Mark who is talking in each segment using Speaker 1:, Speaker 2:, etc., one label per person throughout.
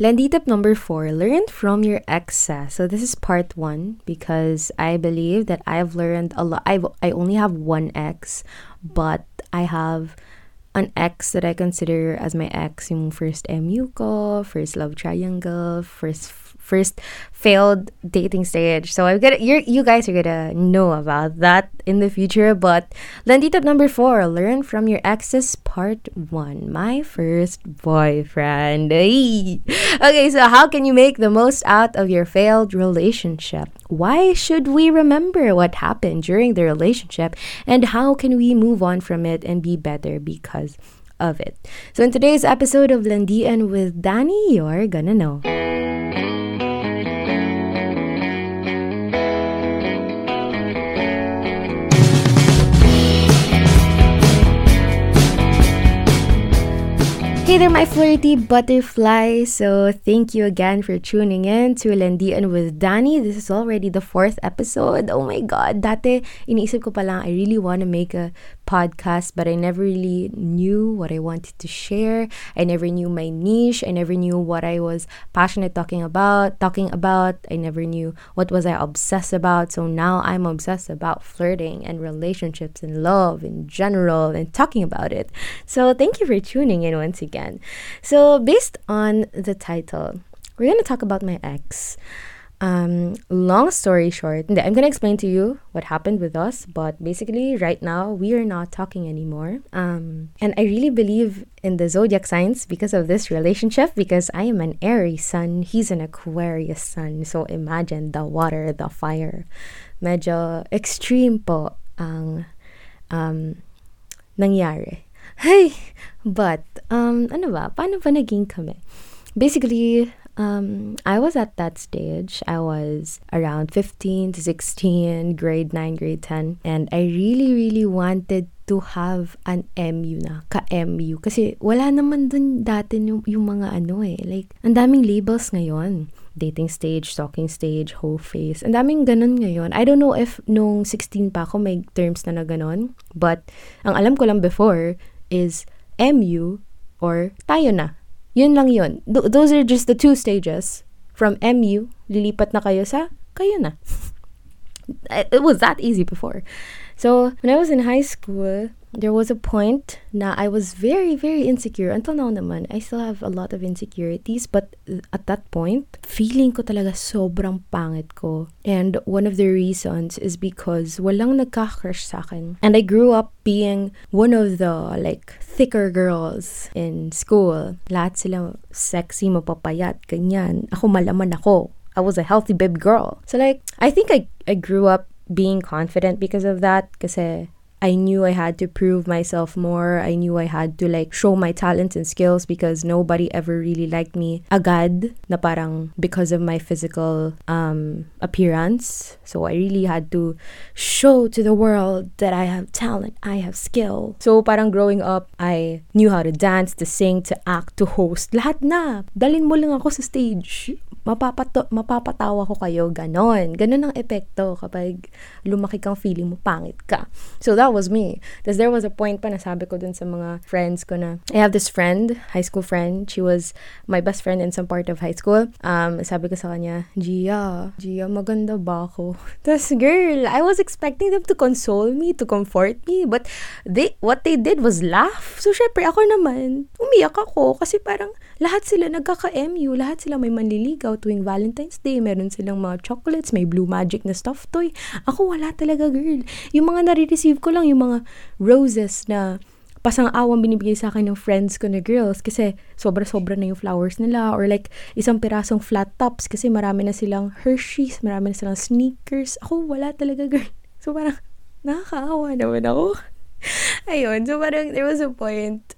Speaker 1: Landi tip number four, learn from your exes. So this is part one because I believe that I've learned a lot. I've, I only have one ex, but I have an ex that I consider as my ex, yung first MU ko, first love triangle, first first failed dating stage. So I'm gonna you you guys are gonna know about that in the future. But Landi tip number four, learn from your exes part one. My first boyfriend. Okay, so how can you make the most out of your failed relationship? Why should we remember what happened during the relationship and how can we move on from it and be better because of it? So in today's episode of Landian with Dani, you're gonna know. Hey there, my flirty butterfly. So, thank you again for tuning in to Landian with Dani. This is already the fourth episode. Oh my God. Dati, iniisip ko pa lang, I really want to make a podcast, but I never really knew what I wanted to share. I never knew my niche. I never knew what I was passionate talking about, talking about. I never knew what was I obsessed about. So now I'm obsessed about flirting and relationships and love in general and talking about it. So thank you for tuning in once again. So based on the title, we're going to talk about my ex. Um, long story short, I'm gonna explain to you what happened with us, but basically, right now, we are not talking anymore. Um, and I really believe in the zodiac signs because of this relationship, because I am an Aries sun, he's an Aquarius sun. So imagine the water, the fire. Medyo extreme po ang um, nangyari. Hey! But, um, ano ba? Paano ba naging kami? Basically, um, I was at that stage. I was around 15 to 16, grade 9, grade 10. And I really, really wanted to have an MU na, ka-MU. Kasi wala naman dun dati yung, yung mga ano eh. Like, ang daming labels ngayon. Dating stage, talking stage, whole face. Ang daming ganun ngayon. I don't know if nung 16 pa ako may terms na na ganun. But, ang alam ko lang before is MU or tayo na. Yun lang yun. Th- those are just the two stages. From MU, lilipat na kayo sa kayo na. it was that easy before. So, when I was in high school, there was a point na I was very, very insecure. Until now naman, I still have a lot of insecurities. But at that point, feeling ko talaga sobrang pangit ko. And one of the reasons is because walang nagka-crush sa akin. And I grew up being one of the, like, thicker girls in school. Lahat sila sexy, mapapayat, ganyan. Ako malaman ako. I was a healthy baby girl. So, like, I think I, I grew up being confident because of that. Kasi I knew I had to prove myself more. I knew I had to like show my talents and skills because nobody ever really liked me agad na parang because of my physical um, appearance. So I really had to show to the world that I have talent, I have skill. So parang growing up, I knew how to dance, to sing, to act, to host. Lahat na. Dalin mo lang ako sa stage. Mapapato, mapapatawa ko kayo. Ganon. Ganon ang epekto kapag lumaki kang feeling mo pangit ka. So that was me. Because there was a point pa na sabi ko dun sa mga friends ko na, I have this friend, high school friend. She was my best friend in some part of high school. Um, sabi ko sa kanya, Gia, Gia, maganda ba ako? Tapos, girl, I was expecting them to console me, to comfort me. But they, what they did was laugh. So, syempre, ako naman, umiyak ako. Kasi parang, lahat sila nagkaka-MU. Lahat sila may manliligaw tuwing Valentine's Day. Meron silang mga chocolates, may blue magic na stuffed toy. Ako, wala talaga, girl. Yung mga nare-receive ko lang lang yung mga roses na pasang-awang binibigay sa akin ng friends ko na girls kasi sobra-sobra na yung flowers nila or like isang pirasong flat tops kasi marami na silang Hershey's, marami na silang sneakers. Ako, wala talaga girl. So parang nakakaawa naman ako. Ayun, so parang there was a point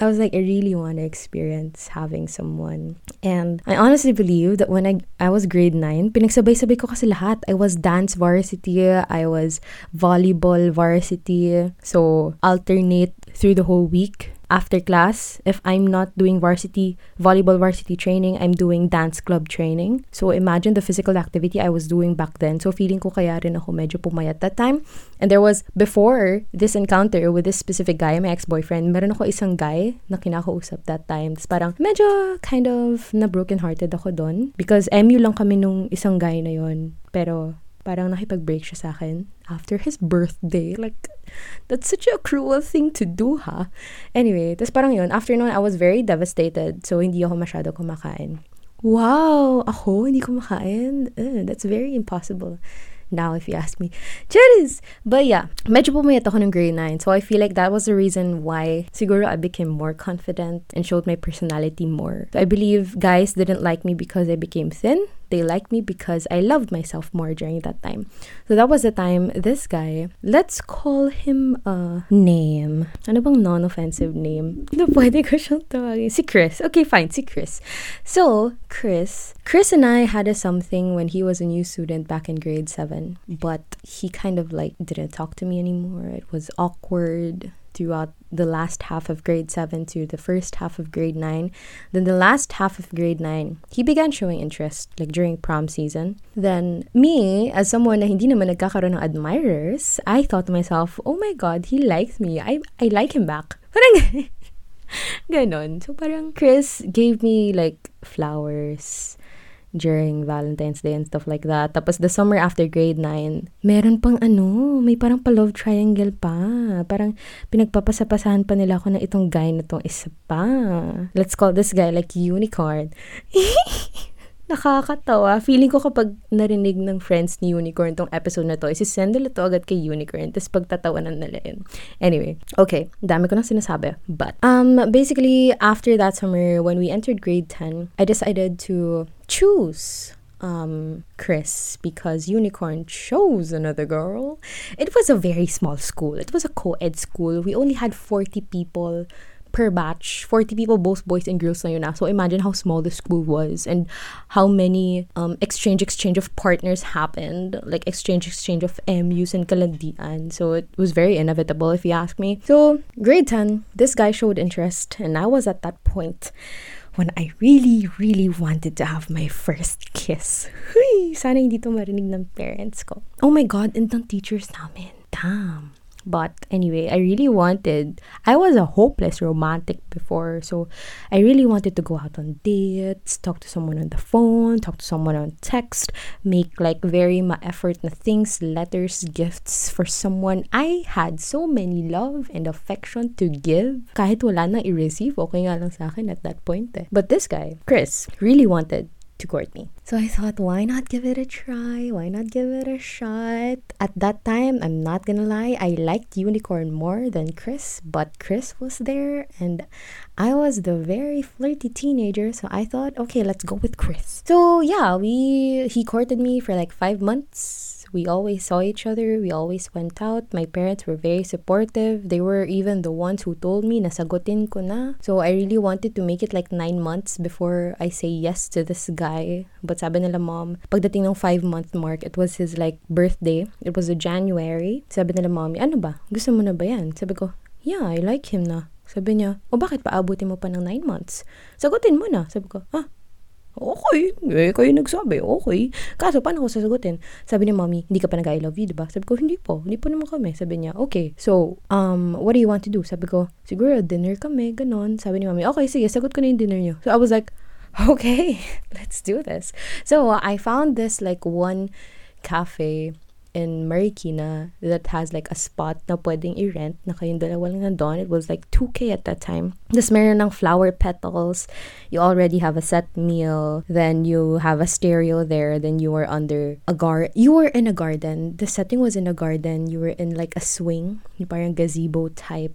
Speaker 1: I was like, I really want to experience having someone. And I honestly believe that when I, I was grade 9, pinagsabay-sabay ko kasi lahat. I was dance varsity, I was volleyball varsity. So, alternate through the whole week. After class, if I'm not doing varsity, volleyball varsity training, I'm doing dance club training. So imagine the physical activity I was doing back then. So feeling ko kaya rin ako medyo pumayat that time. And there was, before this encounter with this specific guy, my ex-boyfriend, meron ako isang guy na kinakausap that time. Tapos parang medyo kind of na broken-hearted ako doon. Because MU lang kami nung isang guy na yon Pero parang nakipag-break siya sa akin after his birthday. Like, that's such a cruel thing to do, ha? Anyway, tas parang yun, after noon, I was very devastated. So, hindi ako masyado kumakain. Wow! Ako, hindi kumakain? Uh, that's very impossible now if you ask me. Cheers! But yeah, medyo pumayat ako ng grade 9. So I feel like that was the reason why siguro I became more confident and showed my personality more. So I believe guys didn't like me because I became thin they liked me because I loved myself more during that time. So that was the time this guy, let's call him a name. Ano bang non-offensive name? Ano pwede ko siyang tawagin? Si Chris. Okay, fine, si Chris. So, Chris, Chris and I had a something when he was a new student back in grade 7, but he kind of like didn't talk to me anymore. It was awkward throughout the last half of grade 7 to the first half of grade 9. Then the last half of grade 9, he began showing interest like during prom season. Then me, as someone na hindi naman nagkakaroon ng admirers, I thought to myself, "Oh my god, he likes me. I I like him back." Parang ganon. So parang Chris gave me like flowers during Valentine's Day and stuff like that. Tapos the summer after grade 9, meron pang ano, may parang pa-love triangle pa. Parang pinagpapasapasahan pa nila ako na itong guy na tong isa pa. Let's call this guy like unicorn. Nakakatawa. Feeling ko kapag narinig ng friends ni Unicorn tong episode na to, isisend nila to agad kay Unicorn, tapos pagtatawanan nila yun. Anyway, okay, dami ko nang sinasabi. But, um, basically, after that summer, when we entered grade 10, I decided to choose um, Chris because Unicorn chose another girl. It was a very small school. It was a co-ed school. We only had 40 people per batch, 40 people, both boys and girls na yun na. So imagine how small the school was and how many um, exchange exchange of partners happened, like exchange exchange of MUs and kalandian. So it was very inevitable if you ask me. So grade 10, this guy showed interest and I was at that point when I really, really wanted to have my first kiss. Huy, sana hindi to marinig ng parents ko. Oh my God, and ng teachers namin. Damn. But anyway, I really wanted, I was a hopeless romantic before. So I really wanted to go out on dates, talk to someone on the phone, talk to someone on text, make like very ma-effort na things, letters, gifts for someone. I had so many love and affection to give. Kahit wala na i-receive, okay nga lang sa akin at that point eh. But this guy, Chris, really wanted to court me. So I thought, why not give it a try? Why not give it a shot? At that time, I'm not gonna lie, I liked Unicorn more than Chris, but Chris was there and I was the very flirty teenager, so I thought, okay, let's go with Chris. So yeah, we he courted me for like five months we always saw each other. We always went out. My parents were very supportive. They were even the ones who told me na sagutin ko na. So I really wanted to make it like nine months before I say yes to this guy. But sabi nila mom, pagdating ng five month mark, it was his like birthday. It was a January. Sabi nila mommy, ano ba? Gusto mo na ba yan? Sabi ko, yeah, I like him na. Sabi niya, o bakit paabutin mo pa ng nine months? Sagutin mo na. Sabi ko, ah, Okay, eh, kayo nagsabi, okay. Kaso, paano ko sasagutin? Sabi ni mommy, hindi ka pa nag-I love you, diba? Sabi ko, hindi po, hindi po naman kami. Sabi niya, okay, so, um, what do you want to do? Sabi ko, siguro, dinner kami, ganon. Sabi ni mommy, okay, sige, sagot ko na yung dinner niyo. So, I was like, okay, let's do this. So, I found this, like, one cafe in Marikina that has like a spot na pwedeng i-rent na kayong dalawa lang nandun. It was like 2K at that time. Tapos meron ng flower petals. You already have a set meal. Then you have a stereo there. Then you were under a gar. You were in a garden. The setting was in a garden. You were in like a swing. Yung parang gazebo type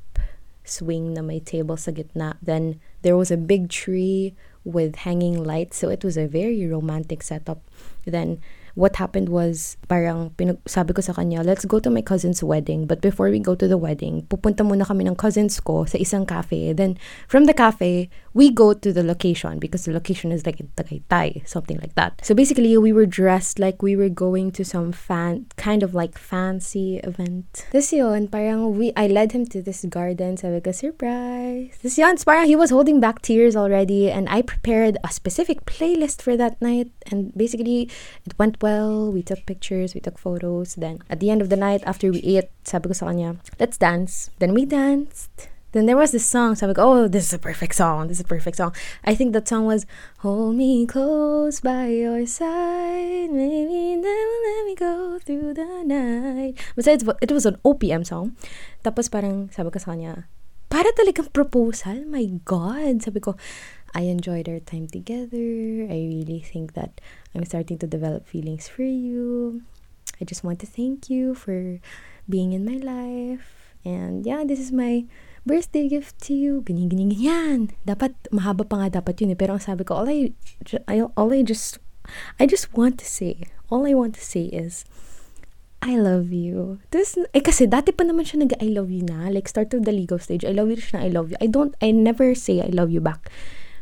Speaker 1: swing na may table sa gitna. Then there was a big tree with hanging lights. So it was a very romantic setup. Then what happened was, parang pinag- sabi ko sa kanya, let's go to my cousin's wedding. But before we go to the wedding, pupunta muna kami ng cousins ko sa isang cafe. Then, from the cafe, we go to the location because the location is like in Tagaytay, something like that. So basically, we were dressed like we were going to some fan, kind of like fancy event. This yun, parang we, I led him to this garden. Sabi ko, surprise. This yun, parang he was holding back tears already and I prepared a specific playlist for that night. And basically, it went well. We took pictures, we took photos. Then at the end of the night, after we ate, sabi ko sa kanya, let's dance. Then we danced. Then there was this song. So I'm like, oh, this is a perfect song. This is a perfect song. I think that song was Hold Me Close by Your Side. Maybe never let me go through the night. Besides, it was an OPM song. Tapos parang sabi ko sa kanya, para talagang proposal. My God. Sabi ko, I enjoyed our time together. I really think that I'm starting to develop feelings for you. I just want to thank you for being in my life. And yeah, this is my birthday gift to you. Ganyan, ganyan, ganyan. Dapat, mahaba pa nga dapat yun eh. Pero ang sabi ko, all I, all I just, I just want to say, all I want to say is, I love you. This, eh kasi dati pa naman siya nag I love you na. Like, start of the legal stage, I love you siya na I love you. I don't, I never say I love you back.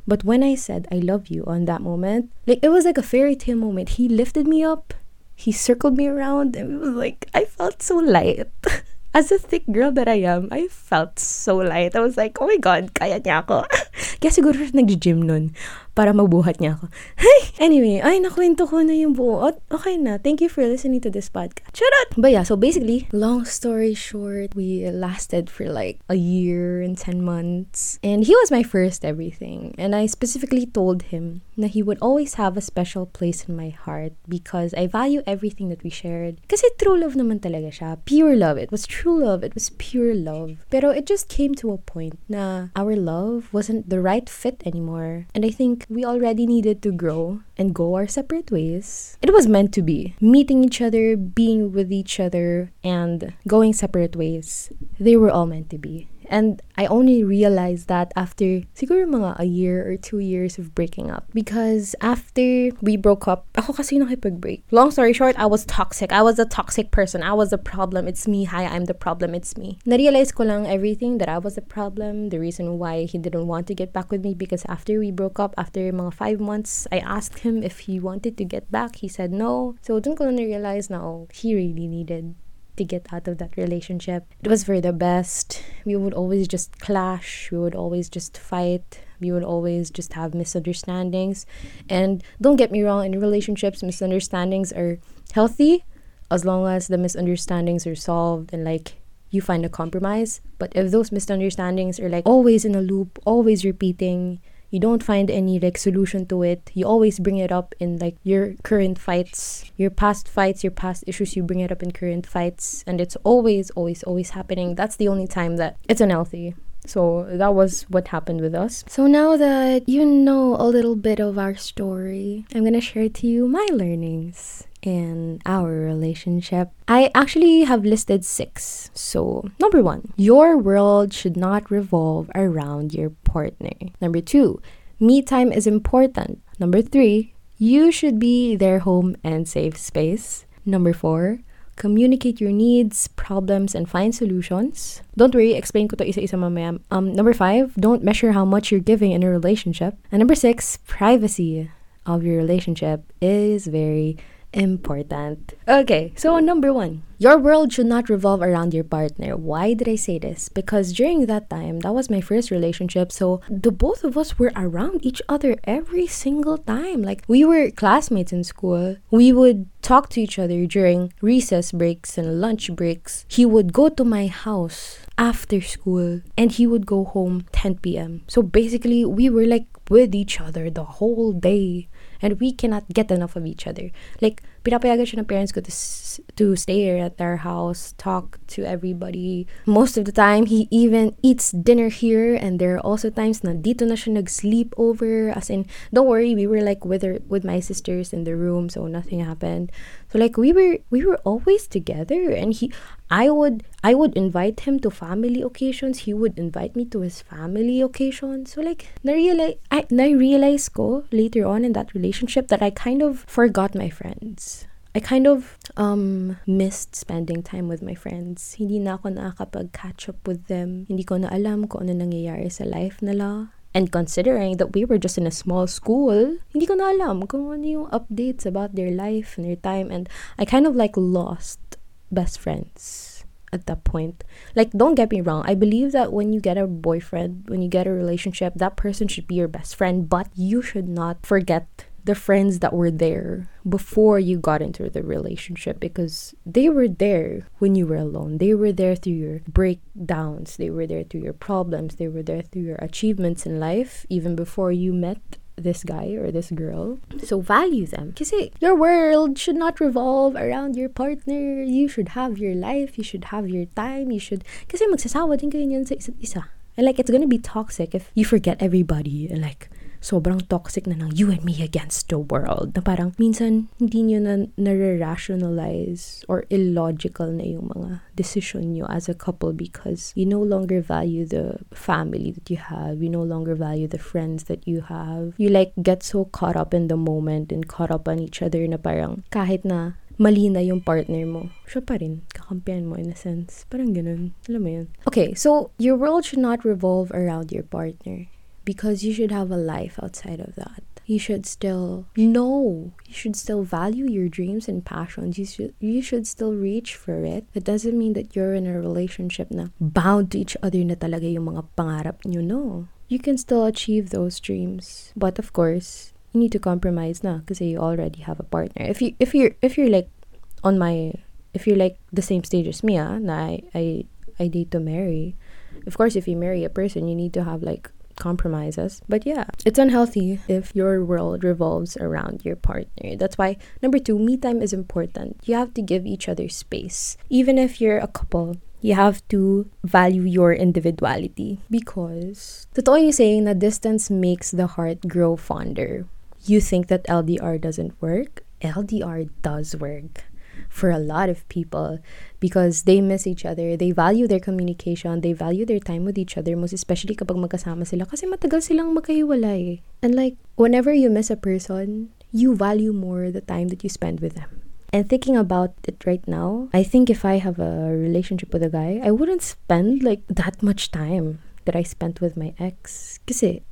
Speaker 1: But when I said I love you on that moment, like it was like a fairy tale moment. He lifted me up, he circled me around, and it was like I felt so light. As a thick girl that I am, I felt so light. I was like, oh my god, kaya niya ako. Kaya siguro siya nag-gym nun para mabuhat niya ako. Anyway, ay, nakwento ko na yung buo. Okay na. Thank you for listening to this podcast. Charot! But yeah, so basically, long story short, we lasted for like a year and 10 months. And he was my first everything. And I specifically told him na he would always have a special place in my heart because I value everything that we shared. Kasi true love naman talaga siya. Pure love. It was true love. It was pure love. Pero it just came to a point na our love wasn't the right fit anymore. And I think we already needed to grow and go our separate ways. It was meant to be. Meeting each other, being with each other, and going separate ways. They were all meant to be. And I only realized that after siguro mga a year or two years of breaking up. Because after we broke up, ako kasi nakipag-break. Long story short, I was toxic. I was a toxic person. I was the problem. It's me. Hi, I'm the problem. It's me. Narealize ko lang everything that I was the problem. The reason why he didn't want to get back with me because after we broke up, after mga five months, I asked him if he wanted to get back. He said no. So dun ko na realize na oh, he really needed to get out of that relationship. It was for the best. We would always just clash, we would always just fight, we would always just have misunderstandings. And don't get me wrong, in relationships, misunderstandings are healthy as long as the misunderstandings are solved and like you find a compromise. But if those misunderstandings are like always in a loop, always repeating, you don't find any like solution to it. You always bring it up in like your current fights your past fights your past issues. You bring it up in current fights and it's always always always happening. That's the only time that it's unhealthy. So that was what happened with us. So now that you know a little bit of our story, I'm gonna share to you my learnings in our relationship. I actually have listed six. So, number one, your world should not revolve around your partner. Number two, me time is important. Number three, you should be their home and safe space. Number four, communicate your needs, problems, and find solutions. Don't worry, explain ko to isa-isa mamaya. Um, number five, don't measure how much you're giving in a relationship. And number six, privacy of your relationship is very important. Okay, so number one, your world should not revolve around your partner. Why did I say this? Because during that time, that was my first relationship, so the both of us were around each other every single time. Like, we were classmates in school. We would talk to each other during recess breaks and lunch breaks. He would go to my house after school and he would go home 10 p.m. So basically, we were like with each other the whole day and we cannot get enough of each other. Like, pinapayagan siya ng parents ko to, to stay here at their house, talk to everybody. Most of the time, he even eats dinner here, and there are also times na dito na siya nag-sleep over. As in, don't worry, we were like with her, with my sisters in the room, so nothing happened. So like we were we were always together, and he I would I would invite him to family occasions. He would invite me to his family occasions. So like na-realize, I na-realize ko later on in that relationship that I kind of forgot my friends. I kind of um missed spending time with my friends. Hindi na ako nakakapag-catch up with them. Hindi ko na alam kung ano nangyayari sa life nila. And considering that we were just in a small school, hindi ko na alam kung ano yung updates about their life and their time. And I kind of like lost best friends at that point. Like, don't get me wrong. I believe that when you get a boyfriend, when you get a relationship, that person should be your best friend, but you should not forget the friends that were there before you got into the relationship because they were there when you were alone. They were there through your breakdowns, they were there through your problems, they were there through your achievements in life, even before you met this guy or this girl. So value them. Because your world should not revolve around your partner. You should have your life. You should have your time. You should... Kasi magsasawa din kayo niyan sa isa't isa. And like, it's gonna be toxic if you forget everybody and like, sobrang toxic na ng you and me against the world. Na parang minsan hindi nyo na nare-rationalize or illogical na yung mga decision nyo as a couple because you no longer value the family that you have. You no longer value the friends that you have. You like get so caught up in the moment and caught up on each other na parang kahit na mali na yung partner mo, siya pa rin, kakampiyan mo in a sense. Parang ganun. Alam mo yun? Okay, so your world should not revolve around your partner because you should have a life outside of that. You should still know. You should still value your dreams and passions. You should you should still reach for it. It doesn't mean that you're in a relationship na bound to each other na talaga yung mga pangarap nyo. No. You can still achieve those dreams. But of course, you need to compromise na because you already have a partner. If you if you're if you're like on my if you're like the same stage as me, ah, na I, I I date to marry. Of course, if you marry a person, you need to have like compromises. But yeah, it's unhealthy if your world revolves around your partner. That's why, number two, me time is important. You have to give each other space. Even if you're a couple, you have to value your individuality because totoo yung saying that distance makes the heart grow fonder. You think that LDR doesn't work? LDR does work for a lot of people because they miss each other. They value their communication. They value their time with each other. Most especially kapag magkasama sila kasi matagal silang magkahiwalay. And like, whenever you miss a person, you value more the time that you spend with them. And thinking about it right now, I think if I have a relationship with a guy, I wouldn't spend like that much time that I spent with my ex. Kasi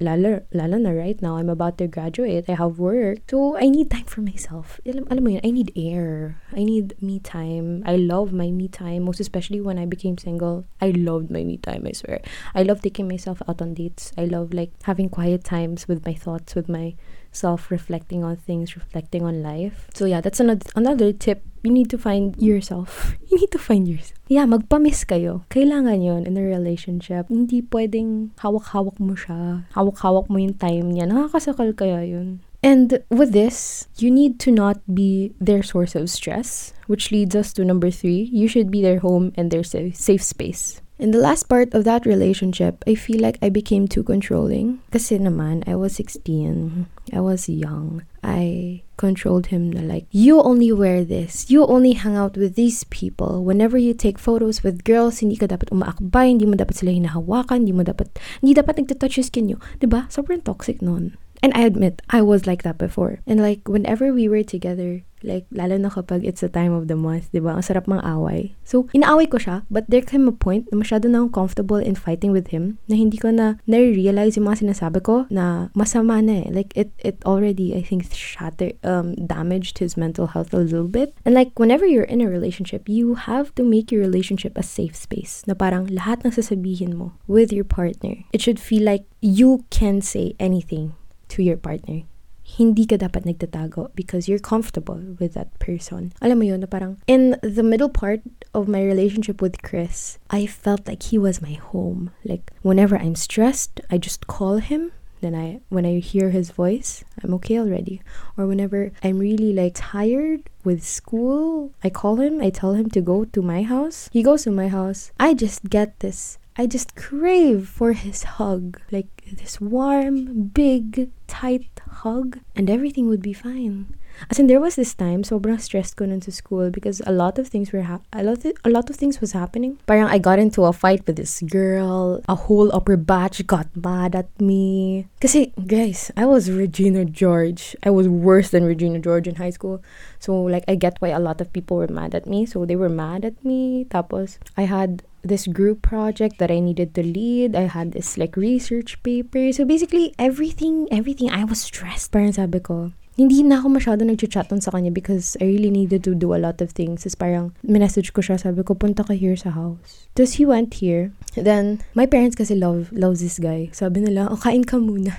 Speaker 1: lalo, na right now, I'm about to graduate. I have work. So, I need time for myself. Alam, alam mo yun, I need air. I need me time. I love my me time. Most especially when I became single. I loved my me time, I swear. I love taking myself out on dates. I love like having quiet times with my thoughts, with my self reflecting on things, reflecting on life. So yeah, that's another another tip. You need to find yourself. You need to find yourself. Yeah, magpamiss kayo. Kailangan yon in a relationship. Hindi pwedeng hawak-hawak mo siya. Hawak-hawak mo yung time niya. Nakakasakal kaya yun. And with this, you need to not be their source of stress, which leads us to number three. You should be their home and their safe space. In the last part of that relationship, I feel like I became too controlling. Kasi naman, I was 16. I was young. I controlled him like, you only wear this. You only hang out with these people. Whenever you take photos with girls, hindi ka dapat umaakbay, hindi mo dapat sila hinahawakan, hindi mo dapat, hindi dapat nagtitouch yung skin nyo. Diba? Sobrang toxic nun. And I admit, I was like that before. And like, whenever we were together, Like, lalo na kapag it's the time of the month, di ba? Ang sarap mang away. So, inaaway ko siya, but there came a point na masyado na akong comfortable in fighting with him na hindi ko na na-realize yung mga sinasabi ko na masama na eh. Like, it, it already, I think, shattered, um, damaged his mental health a little bit. And like, whenever you're in a relationship, you have to make your relationship a safe space na parang lahat ng sasabihin mo with your partner. It should feel like you can say anything to your partner hindi ka dapat nagtatago because you're comfortable with that person. Alam mo yun, na parang in the middle part of my relationship with Chris, I felt like he was my home. Like whenever I'm stressed, I just call him then I when I hear his voice, I'm okay already. Or whenever I'm really like tired with school, I call him, I tell him to go to my house. He goes to my house. I just get this I just crave for his hug. Like this warm, big, tight hug, and everything would be fine. As in, there was this time, sobrang stressed nun sa school because a lot of things were hap- a lot of, a lot of things was happening. Parang I got into a fight with this girl. A whole upper batch got mad at me. Kasi, guys, I was Regina George. I was worse than Regina George in high school. So, like, I get why a lot of people were mad at me. So, they were mad at me. Tapos, I had this group project that I needed to lead. I had this like research paper. So basically, everything, everything, I was stressed. Parang sabi ko, hindi na ako masyado nag-chat sa kanya because I really needed to do a lot of things. Tapos parang message ko siya, sabi ko, punta ka here sa house. Tapos he went here. Then, my parents kasi love, loves this guy. Sabi nila, oh, kain ka muna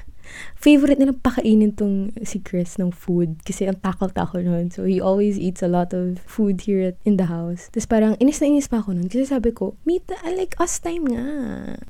Speaker 1: favorite nilang pakainin tong si Chris ng food kasi ang takal-takal nun. So, he always eats a lot of food here at, in the house. Tapos parang, inis na inis pa ako nun kasi sabi ko, meet, uh, like, us time nga.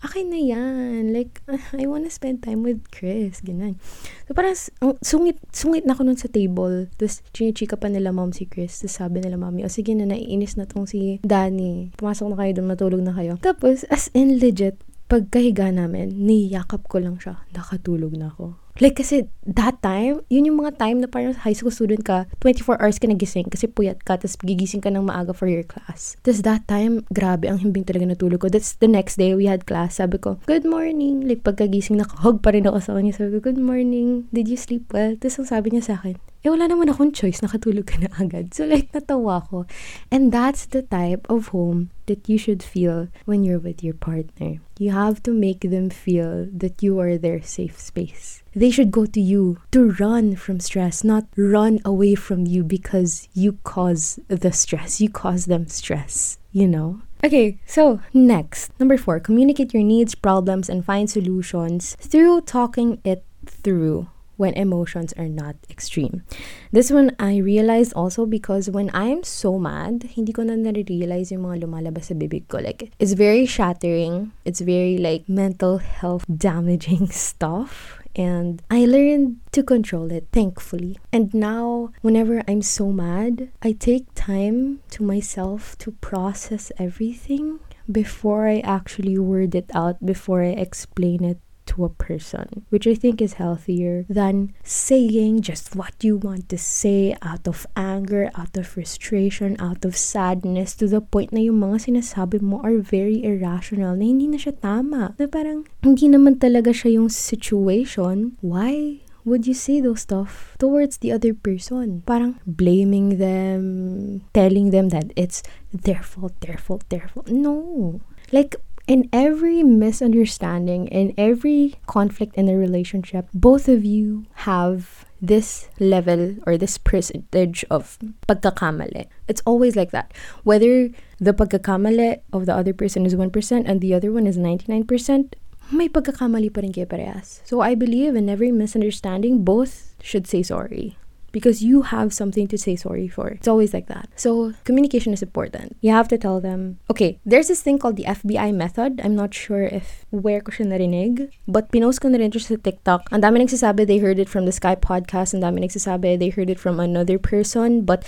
Speaker 1: Akin na yan. Like, I wanna spend time with Chris. Ganun. So, parang, ang, sungit, sungit na ako nun sa table. Tapos, chinichika pa nila mom si Chris. Tapos, sabi nila mami, o oh, sige na, naiinis na tong si Danny. Pumasok na kayo doon, matulog na kayo. Tapos, as in legit, pagkahiga namin, niyakap ko lang siya. Nakatulog na ako. Like, kasi that time, yun yung mga time na parang high school student ka, 24 hours ka nagising kasi puyat ka, tapos gigising ka ng maaga for your class. Tapos that time, grabe, ang himbing talaga natulog ko. That's the next day, we had class. Sabi ko, good morning. Like, pagkagising, nakahog pa rin ako sa kanya. Sabi ko, good morning. Did you sleep well? Tapos ang sabi niya sa akin, eh wala naman akong choice, nakatulog ka na agad. So like, natawa ko. And that's the type of home that you should feel when you're with your partner. You have to make them feel that you are their safe space. They should go to you to run from stress, not run away from you because you cause the stress. You cause them stress, you know? Okay, so next, number four, communicate your needs, problems, and find solutions through talking it through when emotions are not extreme. This one I realized also because when I'm so mad, hindi ko na na-realize yung mga lumalabas sa bibig ko. Like, it's very shattering. It's very like mental health damaging stuff. And I learned to control it, thankfully. And now, whenever I'm so mad, I take time to myself to process everything before I actually word it out, before I explain it to a person, which I think is healthier than saying just what you want to say out of anger, out of frustration, out of sadness to the point na yung mga sinasabi mo are very irrational na hindi na siya tama. Na parang hindi naman talaga siya yung situation. Why? would you say those stuff towards the other person? Parang blaming them, telling them that it's their fault, their fault, their fault. No. Like, in every misunderstanding, in every conflict in a relationship, both of you have this level or this percentage of pagkakamali. It's always like that. Whether the pagkakamali of the other person is 1% and the other one is 99%, may pagkakamali pa rin kayo parehas. So I believe in every misunderstanding, both should say sorry because you have something to say sorry for. It's always like that. So, communication is important. You have to tell them, okay, there's this thing called the FBI method. I'm not sure if where ko siya narinig, but pinost ko na rin sa TikTok. Ang dami nagsasabi they heard it from the Sky podcast, ang dami nagsasabi they heard it from another person, but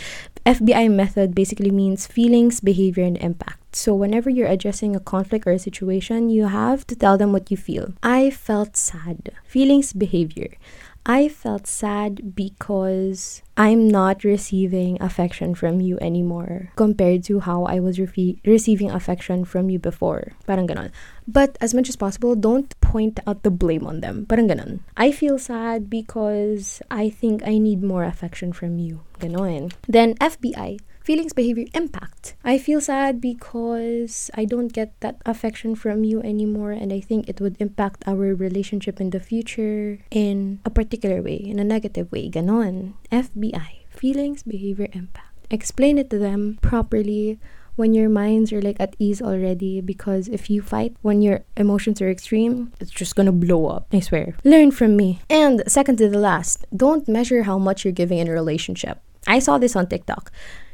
Speaker 1: FBI method basically means feelings, behavior, and impact. So, whenever you're addressing a conflict or a situation, you have to tell them what you feel. I felt sad. Feelings, behavior. I felt sad because I'm not receiving affection from you anymore compared to how I was re- receiving affection from you before. Parang ganon. But as much as possible, don't point out the blame on them. Parang ganon. I feel sad because I think I need more affection from you. Ganon. Then FBI feelings, behavior, impact. I feel sad because I don't get that affection from you anymore, and I think it would impact our relationship in the future in a particular way, in a negative way. Ganon. FBI. Feelings, behavior, impact. Explain it to them properly when your minds are like at ease already because if you fight when your emotions are extreme, it's just gonna blow up. I swear. Learn from me. And second to the last, don't measure how much you're giving in a relationship. I saw this on TikTok.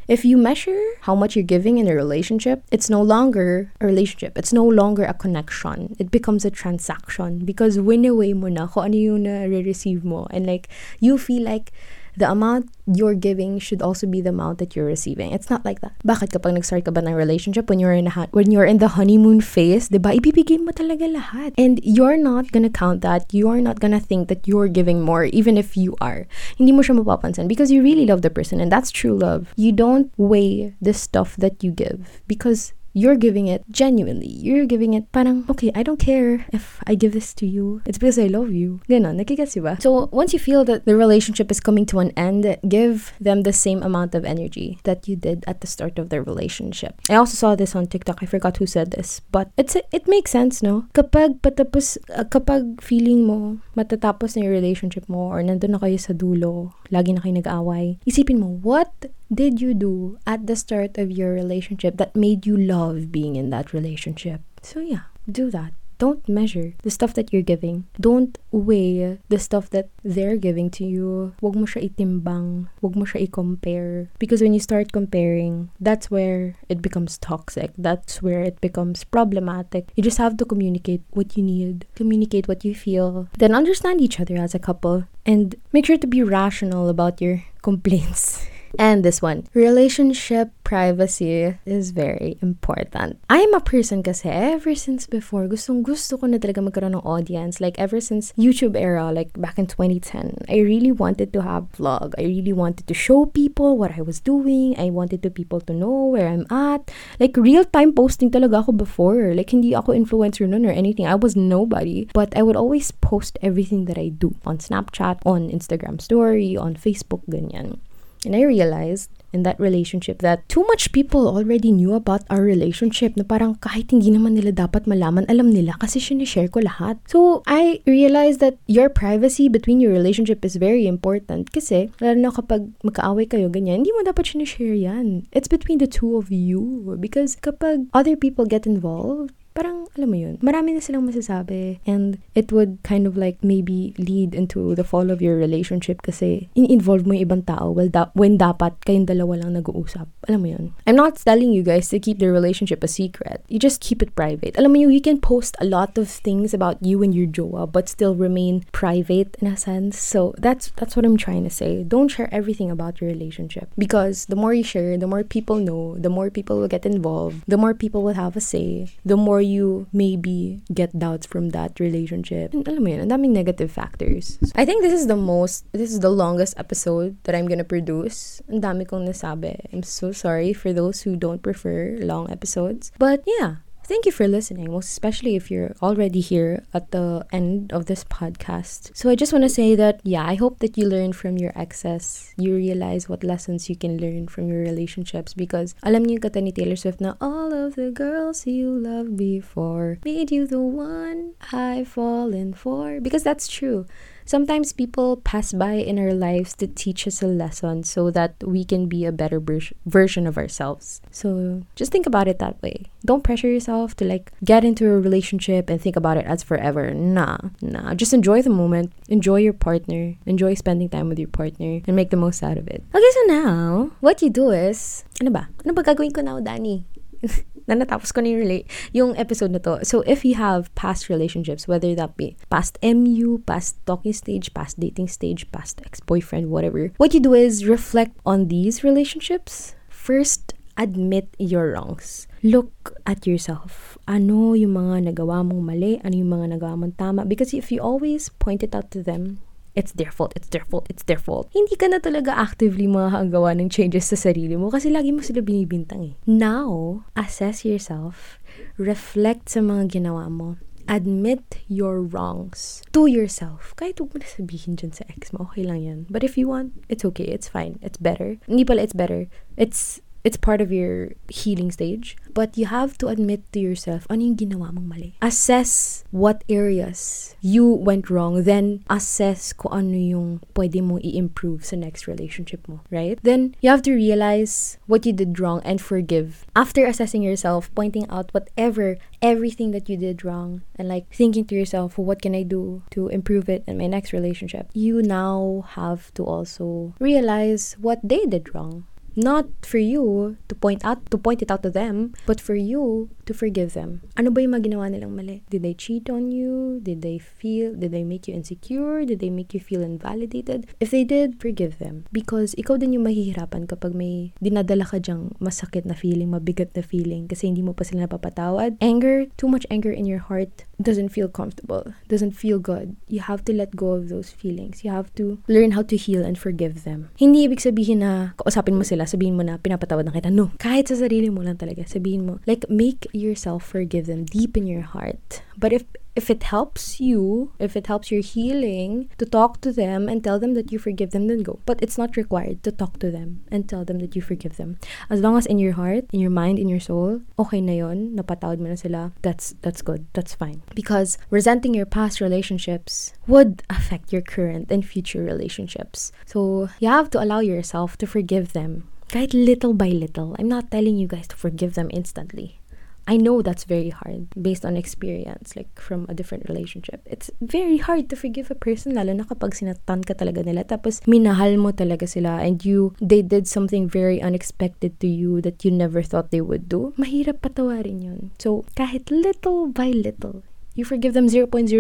Speaker 1: If you measure how much you're giving in a relationship, it's no longer a relationship. It's no longer a connection. It becomes a transaction because win away mo na kung ano yung na-receive mo. And like, you feel like the amount you're giving should also be the amount that you're receiving. It's not like that. Bakit kapag nag-start ka ba ng relationship when you're in a, when you're in the honeymoon phase, 'di ba? Ibibigay mo talaga lahat. And you're not gonna count that. You're not gonna think that you're giving more even if you are. Hindi mo siya mapapansin because you really love the person and that's true love. You don't weigh the stuff that you give because you're giving it genuinely. You're giving it parang, okay, I don't care if I give this to you. It's because I love you. So, once you feel that the relationship is coming to an end, give them the same amount of energy that you did at the start of the relationship. I also saw this on TikTok. I forgot who said this. But it's it makes sense, no? Kapag patapos, uh, kapag feeling mo matatapos na yung relationship mo or nandun na kayo sa dulo, lagi na kayo nag-aaway, isipin mo, what did you do at the start of your relationship that made you love being in that relationship? So, yeah, do that. Don't measure the stuff that you're giving. Don't weigh the stuff that they're giving to you. Wag mo siya itimbang. Wag mo siya i-compare. Because when you start comparing, that's where it becomes toxic. That's where it becomes problematic. You just have to communicate what you need, communicate what you feel, then understand each other as a couple, and make sure to be rational about your complaints. And this one, relationship privacy is very important. I'm a person kasi ever since before, gustong gusto ko na talaga magkaroon ng audience. Like ever since YouTube era, like back in 2010, I really wanted to have vlog. I really wanted to show people what I was doing. I wanted to people to know where I'm at. Like real-time posting talaga ako before. Like hindi ako influencer nun or anything. I was nobody. But I would always post everything that I do on Snapchat, on Instagram story, on Facebook, ganyan. And I realized in that relationship that too much people already knew about our relationship na parang kahit hindi naman nila dapat malaman, alam nila kasi sinishare ko lahat. So, I realized that your privacy between your relationship is very important kasi lalo na kapag magkaaway kayo ganyan, hindi mo dapat sinishare yan. It's between the two of you because kapag other people get involved, parang, alam mo yun, marami na silang masasabi. And it would kind of like maybe lead into the fall of your relationship kasi in-involve mo yung ibang tao well, da- when dapat kayong dalawa lang nag-uusap. Alam mo yun. I'm not telling you guys to keep the relationship a secret. You just keep it private. Alam mo yun, you can post a lot of things about you and your jowa but still remain private in a sense. So that's that's what I'm trying to say. Don't share everything about your relationship because the more you share, the more people know, the more people will get involved, the more people will have a say, the more you maybe get doubts from that relationship. And alam mo yun, ang daming negative factors. I think this is the most, this is the longest episode that I'm gonna produce. Ang dami kong nasabi. I'm so sorry for those who don't prefer long episodes. But yeah, Thank you for listening, most especially if you're already here at the end of this podcast. So I just want to say that, yeah, I hope that you learn from your excess. You realize what lessons you can learn from your relationships because alam niyo kata ni Taylor Swift na all of the girls you loved before made you the one I've fallen for. Because that's true. Sometimes people pass by in our lives to teach us a lesson so that we can be a better ver- version of ourselves. So just think about it that way. Don't pressure yourself to like get into a relationship and think about it as forever. Nah, nah. Just enjoy the moment, enjoy your partner, enjoy spending time with your partner, and make the most out of it. Okay, so now, what you do is, ano ba? Ano ba gagawin ko now, Dani? na natapos ko na yung, rela- yung episode na to. So, if you have past relationships, whether that be past MU, past talking stage, past dating stage, past ex-boyfriend, whatever, what you do is reflect on these relationships. First, admit your wrongs. Look at yourself. Ano yung mga nagawa mong mali? Ano yung mga nagawa mong tama? Because if you always point it out to them, it's their fault, it's their fault, it's their fault. Hindi ka na talaga actively makakagawa ng changes sa sarili mo kasi lagi mo sila binibintang eh. Now, assess yourself, reflect sa mga ginawa mo, admit your wrongs to yourself. Kahit huwag mo na sabihin dyan sa ex mo, okay lang yan. But if you want, it's okay, it's fine, it's better. Hindi pala it's better. It's it's part of your healing stage. But you have to admit to yourself, ano yung ginawa mong mali? Assess what areas you went wrong. Then, assess kung ano yung pwede mo i-improve sa next relationship mo. Right? Then, you have to realize what you did wrong and forgive. After assessing yourself, pointing out whatever, everything that you did wrong, and like thinking to yourself, what can I do to improve it in my next relationship? You now have to also realize what they did wrong not for you to point out to point it out to them but for you to forgive them. Ano ba yung mga ginawa nilang mali? Did they cheat on you? Did they feel, did they make you insecure? Did they make you feel invalidated? If they did, forgive them. Because ikaw din yung mahihirapan kapag may dinadala ka dyang masakit na feeling, mabigat na feeling kasi hindi mo pa sila napapatawad. Anger, too much anger in your heart doesn't feel comfortable, doesn't feel good. You have to let go of those feelings. You have to learn how to heal and forgive them. Hindi ibig sabihin na kausapin mo sila, sabihin mo na pinapatawad na kita. No. Kahit sa sarili mo lang talaga, sabihin mo, like, make yourself forgive them deep in your heart. But if if it helps you, if it helps your healing to talk to them and tell them that you forgive them, then go. But it's not required to talk to them and tell them that you forgive them. As long as in your heart, in your mind, in your soul, okay na yon, napatawad mo na sila, that's, that's good. That's fine. Because resenting your past relationships would affect your current and future relationships. So you have to allow yourself to forgive them. Kahit little by little. I'm not telling you guys to forgive them instantly. I know that's very hard based on experience, like from a different relationship. It's very hard to forgive a person, lalo na kapag sinatan ka talaga nila. Tapos minahal mo talaga sila and you, they did something very unexpected to you that you never thought they would do. Mahirap patawarin yun. So, kahit little by little, you forgive them 0.001%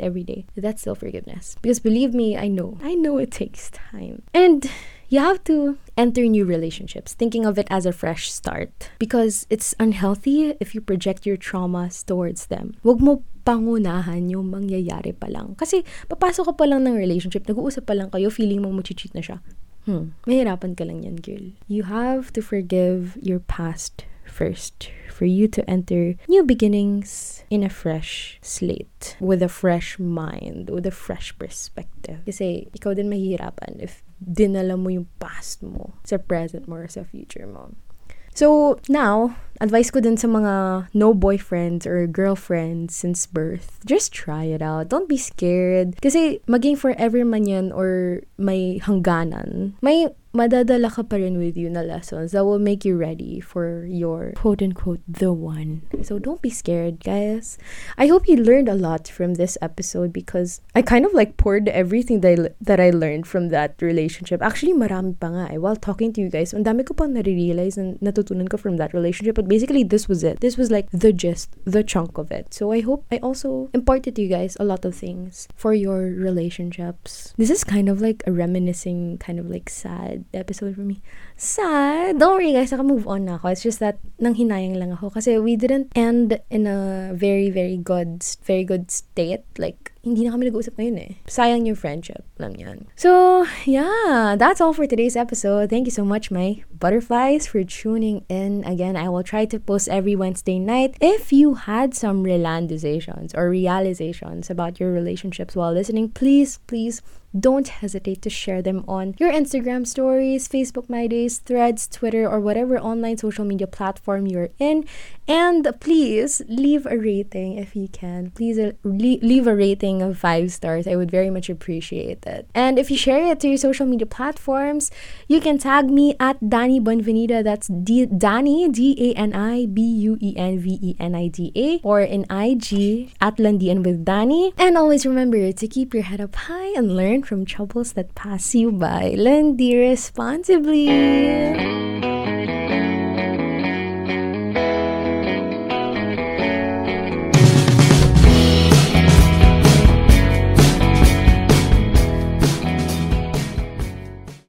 Speaker 1: every day. That's still forgiveness. Because believe me, I know. I know it takes time. And you have to enter new relationships thinking of it as a fresh start because it's unhealthy if you project your traumas towards them. Wag mo pangunahan yung mangyayari pa lang. Kasi papasok ka pa lang ng relationship, nag-uusap pa lang kayo, feeling mo cheat na siya. Hmm, mahirapan ka lang yan, girl. You have to forgive your past first for you to enter new beginnings in a fresh slate with a fresh mind, with a fresh perspective. Kasi ikaw din mahihirapan if dinala mo yung past mo sa present mo or sa future mo. So, now, advice ko din sa mga no boyfriends or girlfriends since birth, just try it out. Don't be scared. Kasi maging forever man yan or may hangganan, may madadala ka pa rin with you na lessons that will make you ready for your quote unquote the one. So don't be scared, guys. I hope you learned a lot from this episode because I kind of like poured everything that I, that I learned from that relationship. Actually, marami pa nga eh. While talking to you guys, ang dami ko pang nare-realize na natutunan ko from that relationship. But basically, this was it. This was like the gist, the chunk of it. So I hope I also imparted to you guys a lot of things for your relationships. This is kind of like a reminiscing, kind of like sad episode for me. Sad! Don't worry guys, naka-move on na ako. It's just that, nang hinayang lang ako. Kasi we didn't end in a very, very good, very good state. Like, hindi na kami nag-uusap ngayon eh. Sayang yung friendship lang yan. So, yeah, that's all for today's episode. Thank you so much, my butterflies, for tuning in. Again, I will try to post every Wednesday night. If you had some realizations or realizations about your relationships while listening, please, please don't hesitate to share them on your Instagram stories, Facebook My Days, Threads, Twitter, or whatever online social media platform you're in. And please leave a rating if you can. Please leave a rating of five stars. I would very much appreciate it. And if you share it to your social media platforms, you can tag me at Dani Buenvenida. That's D- Dani, D A N I B U E N V E N I D A, or in IG at Landian with Dani. And always remember to keep your head up high and learn from troubles that pass you by. Landi responsibly.